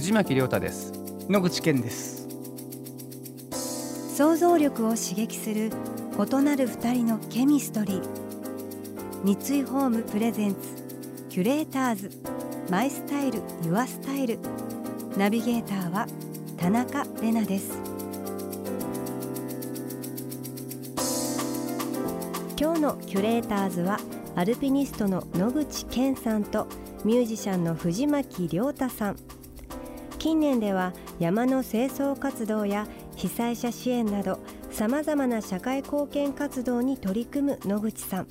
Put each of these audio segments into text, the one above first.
藤巻亮太です。野口健です。想像力を刺激する異なる二人のケミストリー。三井ホームプレゼンツキュレーターズ。マイスタイルユアスタイル。ナビゲーターは田中れなです。今日のキュレーターズはアルピニストの野口健さんとミュージシャンの藤巻亮太さん近年では山の清掃活動や被災者支援などさまざまな社会貢献活動に取り組む野口さん。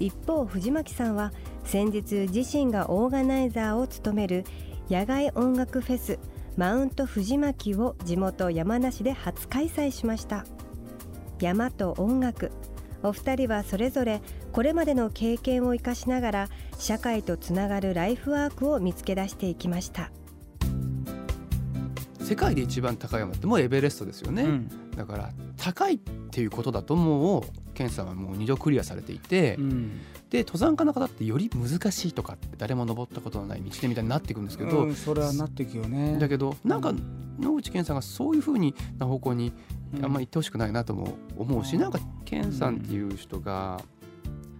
一方藤巻さんは先日自身がオーガナイザーを務める野外音楽フェスマウント藤巻を地元山梨で初開催しました。山と音楽。お二人はそれぞれこれまでの経験を生かしながら社会とつながるライフワークを見つけ出していきました。世界で一番高い山ってもうエベレストですよね、うん、だから高いっていうことだともうケンさんはもう2度クリアされていて、うん、で登山家の方ってより難しいとかって誰も登ったことのない道でみたいになっていくんですけど、うん、それはなっていくよね。だけどなんか野口健さんがそういうふうにな方向にあんまり行ってほしくないなとも思うし、うん、なんか健さんっていう人が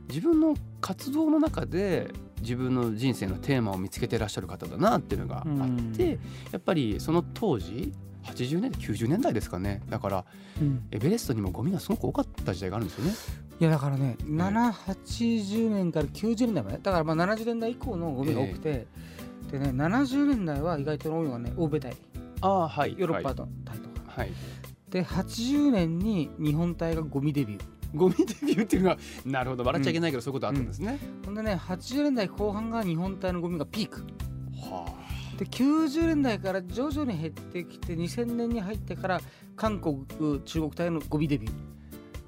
自分の活動の中で自分の人生のテーマを見つけてらっしゃる方だなっていうのがあって、やっぱりその当時80年代90年代ですかね。だから、うん、エベレストにもゴミがすごく多かった時代があるんですよね。いやだからね、はい、780年から90年代までだからまあ70年代以降のゴミが多くて、えー、でね70年代は意外と多いのはね欧米隊あ、はい、ヨーロッパ隊とか、はい、で80年に日本隊がゴミデビューゴミデビューっていうのはなるほど笑っちゃいけないけど、そういうことあったんですね、ほんでね80年代後半が日本隊のゴミがピーク。はあ。で90年代から徐々に減ってきて2000年に入ってから韓国中国隊のゴミデビュ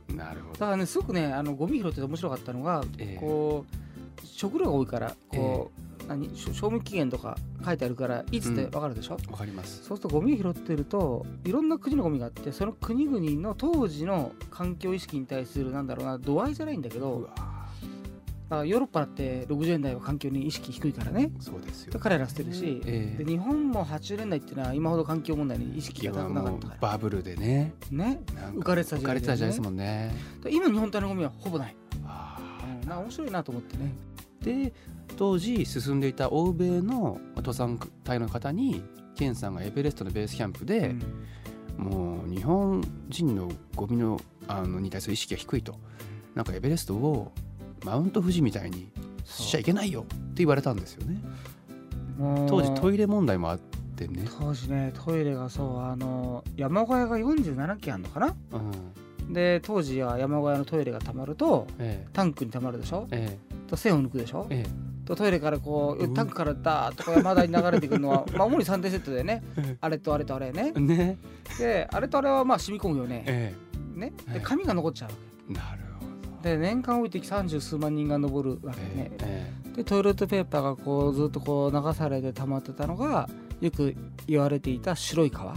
ー。なるほど。だからねすごくねあのゴミ拾ってて面白かったのが、えー、こう食料が多いからこう、えー何賞味期限とか書いてあるからいつって分かるでしょ、うん、分かります。そうするとゴミ拾ってるといろんな国のゴミがあってその国々の当時の環境意識に対するなんだろうな度合いじゃないんだけどヨーロッパだって60年代は環境に意識低いからね。そうですよ。彼ら捨てるし、えー、で日本も80年代っていうのは今ほど環境問題に意識が高くなかったから。バブルでね。ね。浮かれてた時代、ね、浮かれてた時代ですもんね。今日本体のゴミはほぼない。あ、うん、な面白いなと思ってねで当時進んでいた欧米の登山隊の方にケンさんがエベレストのベースキャンプで、うん、もう日本人のゴミのあのに対する意識が低いと。なんかエベレストをマウント富士みたいにしちゃいけないよって言われたんですよね。当時トイレ問題もあってね。当時ねトイレがそうあの山小屋が47軒あるのかな、うん、で当時は山小屋のトイレがたまると、ええ、タンクにたまるでしょ、ええ、と線を抜くでしょ、ええ。とトイレからこうタンクからダーッと山田に流れてくるのは、まあ、主に3点セットでね。あれとあれとあれね。ね。であれとあれはまあ染み込むよね,、ええ、ね。で紙が残っちゃうわけ。なるほど。で年間置いてき三十数万人が上るわけね、ええ、でトイレットペーパーがこうずっとこう流されて溜まってたのがよく言われていた白い川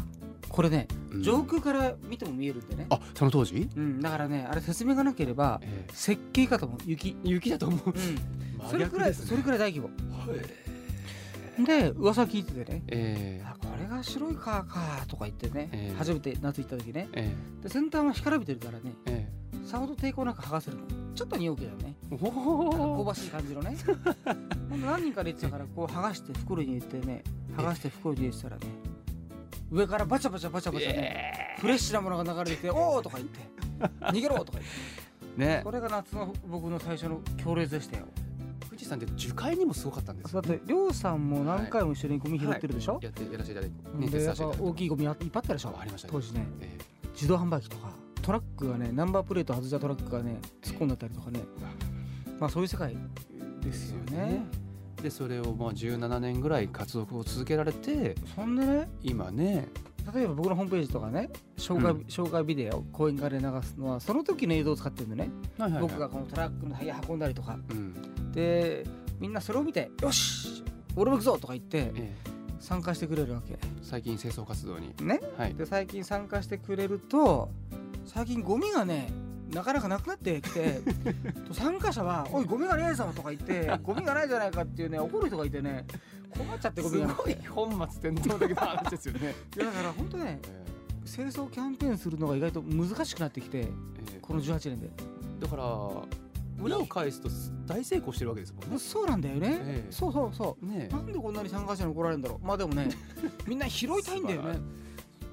これね、上空から見ても見えるんでね。あその当時、うん、だからねあれ説明がなければ、設計かと思う。雪雪だと思う、うん。それくらい、それくらい大規模。で噂聞いててね、えー、あこれが白いカーかとか言ってね、えー、初めて夏行った時ね、えー、で先端は干からびてるからね、えー、さほど抵抗なく剥がせるの。ちょっと匂うけどね。香ばしい感じのね。何人かで言ってたからこう剥がして袋に入れてね剥がして袋に入れてたらね上からバチャバチャバチャバチャね、フレッシュなものが流れてて「おお!」とか言って「逃げろ!」とか言って、ね、それが夏の僕の最初の強烈でしたよ。富士山って樹海にもすごかったんですだって亮さんも何回も一緒にゴミ拾ってるでしょ、はい、やってやらせていただいて、ね、でやっぱ大きいゴミいっぱいあったでしょ？ありました、ね、当時ね、えー、自動販売機とかトラックがねナンバープレート外したトラックがね突っ込んだったりとかね、まあそういう世界ですよね。でそれをまあ17年ぐらい活動を続けられてそんでね？今ね例えば僕のホームページとかね紹介,、紹介ビデオ講演会で流すのはその時の映像を使ってるんでね、はいはいはい、僕がこのトラックのタイヤ運んだりとか、うん、でみんなそれを見て「よし俺も行くぞ!」とか言って、ええ、参加してくれるわけ。最近清掃活動に。ね、はい、で最近参加してくれると最近ゴミがねなかなかなくなってきて 参加者は「おいゴミがねえぞ」とか言って 「ゴミがないじゃないか」っていうね怒る人がいてね困っちゃってゴミがなくて。本末転倒的な話ですよね。いやだから本当ね、えー、清掃キャンペーンするのが意外と難しくなってきて、えー、この18年で。だから裏を返すと大成功してるわけですもんね。そうなんだよね、えー、そうそうそう、ね、なんでこんなに参加者に怒られるんだろう。まあでもね みんな拾いたいんだよね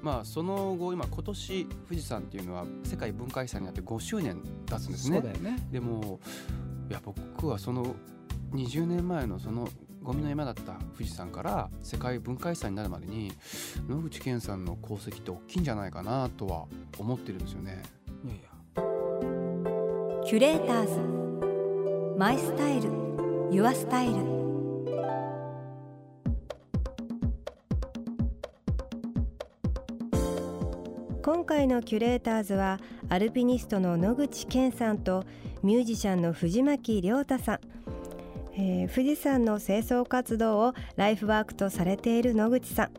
まあその後今今年富士山っていうのは世界文化遺産になって5周年経つんですね。ね。でもいや僕はその20年前のそのゴミの山だった富士山から世界文化遺産になるまでに野口健さんの功績って大きいんじゃないかなとは思ってるんですよね。いやいや。キュレーターズ。マイスタイル。ユアスタイル回のキュレーターズはアルピニストの野口健さんとミュージシャンの藤巻亮太さん、えー、富士山の清掃活動をライフワークとされている野口さん。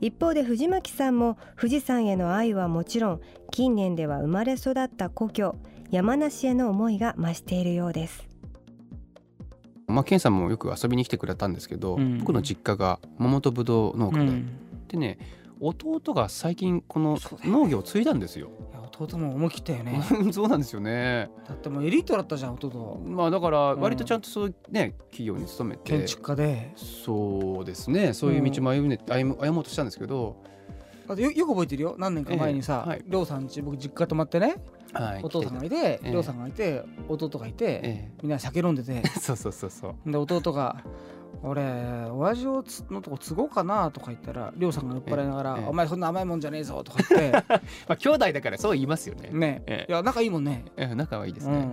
一方で藤巻さんも富士山への愛はもちろん近年では生まれ育った故郷山梨への思いが増しているようです。まあ、健さんもよく遊びに来てくれたんですけど、うん、僕の実家が桃とぶどう農家で、うん、でね弟が最近この農業を継いだんですよ。弟も思い切ったよね。そうなんですよね。だってもうエリートだったじゃん弟。まあだから割とちゃんとそうね、うん、企業に勤めて。建築家で。そうですね。そういう道も歩,、ね、歩歩もうとしたんですけど。あよよく覚えてるよ。何年か前にさ、えーはい、亮さんち僕実家泊まってね、はい、お父さんがいて亮、えー、さんがいて弟がいて、えー、みんな酒飲んでて。そうそうそうそう。で弟が俺親父をつのとこ継ごうかなとか言ったら亮さんが酔っ払いながら「お前そんな甘いもんじゃねえぞ」とか言って。まあ兄弟だからそう言いますよね。ね、いや仲いいもんね、仲はいいですね、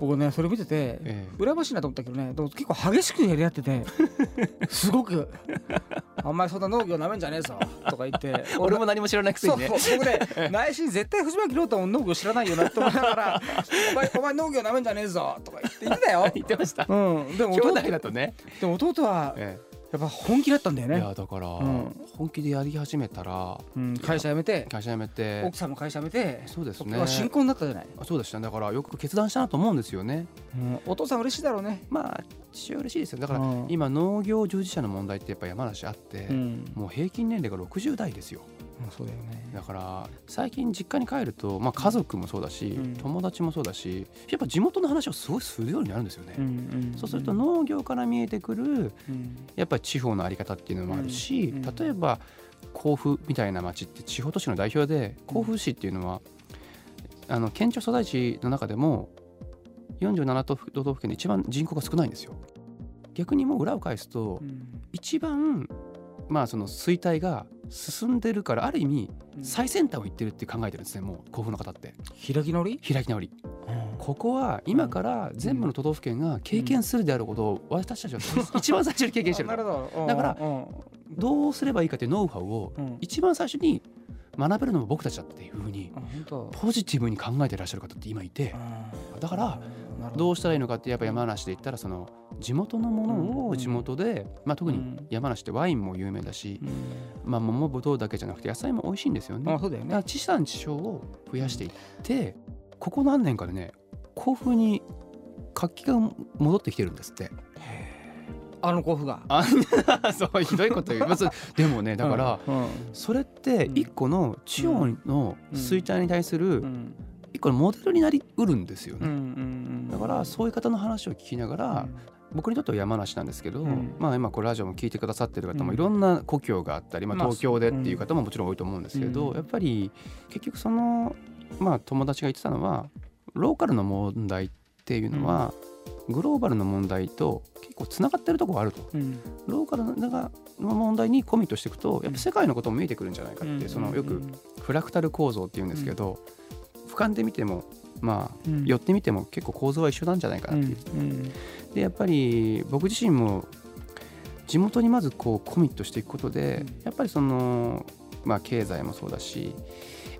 僕ねそれ見てて、ええ、羨ましいなと思ったけどねでも結構激しくやり合ってて すごく「あんまりそんな農業なめんじゃねえぞ」とか言って 俺も何も知らなくてね。そう僕ね内心絶対藤巻亮太も農業知らないよなって思いながら「お前お前農業なめんじゃねえぞ」とか言って言ってたよ。言ってました、うん、でも弟だとね。でも弟は、ええやっぱ本気だったんだよね。いやだから、うん、本気でやり始めたら、うん、会社辞めて。会社辞めて。奥さんも会社辞めて。そうですね。新婚だったじゃない。そうでしただからよく決断したなと思うんですよね、うん、お父さん嬉しいだろうね。まあ父親嬉しいですよだから、今農業従事者の問題ってやっぱ山梨あって、もう平均年齢が60代ですよそうだよね。だから最近実家に帰ると、まあ、家族もそうだし、うん、友達もそうだしやっぱ地元の話をすごいするようになるんですよね、うんうん、そうすると農業から見えてくる、うん、やっぱり地方の在り方っていうのもあるし、例えば甲府みたいな町って地方都市の代表で甲府市っていうのは、あの県庁所在地の中でも47都道府県で一番人口が少ないんですよ。逆にもう裏を返すと、一番まあその衰退が進んでるからある意味最先端を言ってるって考えてるんですねもう甲府の方って。開き直り？開き直り、ここは今から全部の都道府県が経験するであることを私たちは 一番最初に経験してるだからどうすればいいかというノウハウを一番最初に学べるのも僕たちだっていうふうにポジティブに考えてらっしゃる方って今いて。だからどうしたらいいのかってやっぱ山梨で言ったらその地元のものを地元で、まあ、特に山梨ってワインも有名だし、まあ、桃ぶどうだけじゃなくて野菜も美味しいんですよね。あそうだよね。だから地産地消を増やしていってここ何年かでね甲府に活気が戻ってきてるんですって。あの甲府が。そうひどいこと言います でもねだから、うんうん、それって一個の地方の衰退に対する一個のモデルになりうるんですよね、だからそういう方の話を聞きながら、僕にとっては山梨なんですけど、うん、まあ今これラジオも聞いてくださってる方もいろんな故郷があったり、まあ、東京でっていう方ももちろん多いと思うんですけど、やっぱり結局そのまあ友達が言ってたのはローカルの問題っていうのは、グローバルの問題と結構つながってるところがあると、うん、ローカルの問題にコミットしていくとやっぱ世界のことも見えてくるんじゃないかって、そのよくフラクタル構造っていうんですけど、俯瞰で見てもまあ、うん、寄ってみても結構構造は一緒なんじゃないかなっていう、でやっぱり僕自身も地元にまずこうコミットしていくことで、やっぱりその、まあ、経済もそうだし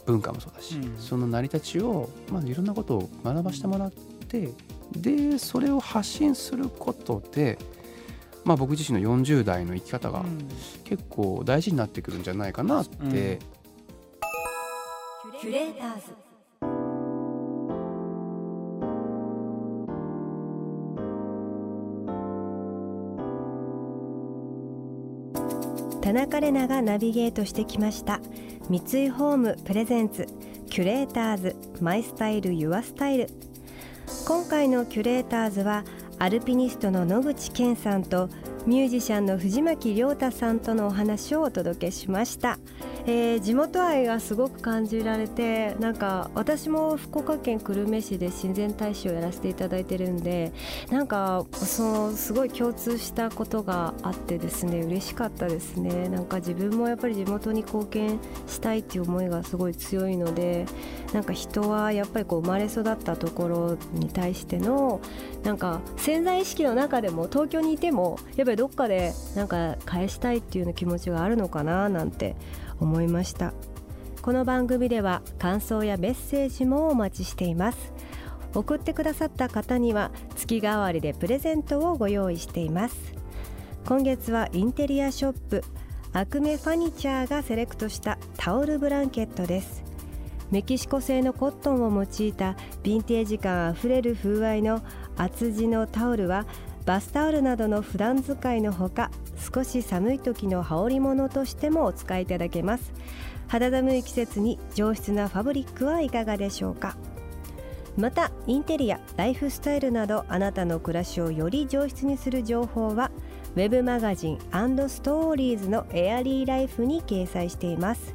文化もそうだし、その成り立ちを、まあ、いろんなことを学ばしてもらってでそれを発信することで、まあ、僕自身の40代の生き方が結構大事になってくるんじゃないかなって。うん、キュレーターズ田中れながナビゲートしてきました。三井ホームプレゼンツキュレーターズマイスタイルユアスタイル。今回のキュレーターズはアルピニストの野口健さんとミュージシャンの藤巻亮太さんとのお話をお届けしました、えー、地元愛がすごく感じられてなんか私も福岡県久留米市で親善大使をやらせていただいてるんでなんかそのすごい共通したことがあってですね嬉しかったですね。なんか自分もやっぱり地元に貢献したいっていう思いがすごい強いのでなんか人はやっぱりこう生まれ育ったところに対してのなんか潜在意識の中でも東京にいてもやっぱりどっかでなんか返したいっていう気持ちがあるのかななんて思いました。この番組では感想やメッセージもお待ちしています。送ってくださった方には月替わりでプレゼントをご用意しています。今月はインテリアショップアクメファニチャーがセレクトしたタオルブランケットです。メキシコ製のコットンを用いたヴィンテージ感あふれる風合いの厚地のタオルはバスタオルなどの普段使いのほか少し寒い時の羽織物としてもお使いいただけます。肌寒い季節に上質なファブリックはいかがでしょうか。またインテリアライフスタイルなどあなたの暮らしをより上質にする情報はウェブマガジンストーリーズのエアリーライフに掲載しています。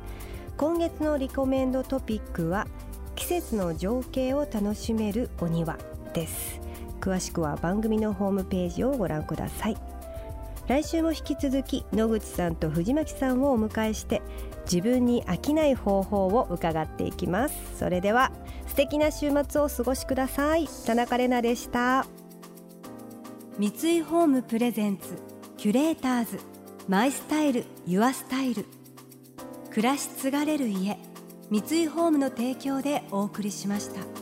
今月のリコメンドトピックは季節の情景を楽しめるお庭です。詳しくは番組のホームページをご覧ください。来週も引き続き野口さんと藤巻さんをお迎えして自分に飽きない方法を伺っていきます。それでは素敵な週末をお過ごしください。田中れなでした。三井ホームプレゼンツキュレーターズマイスタイルユアスタイル。暮らし継がれる家三井ホームの提供でお送りしました。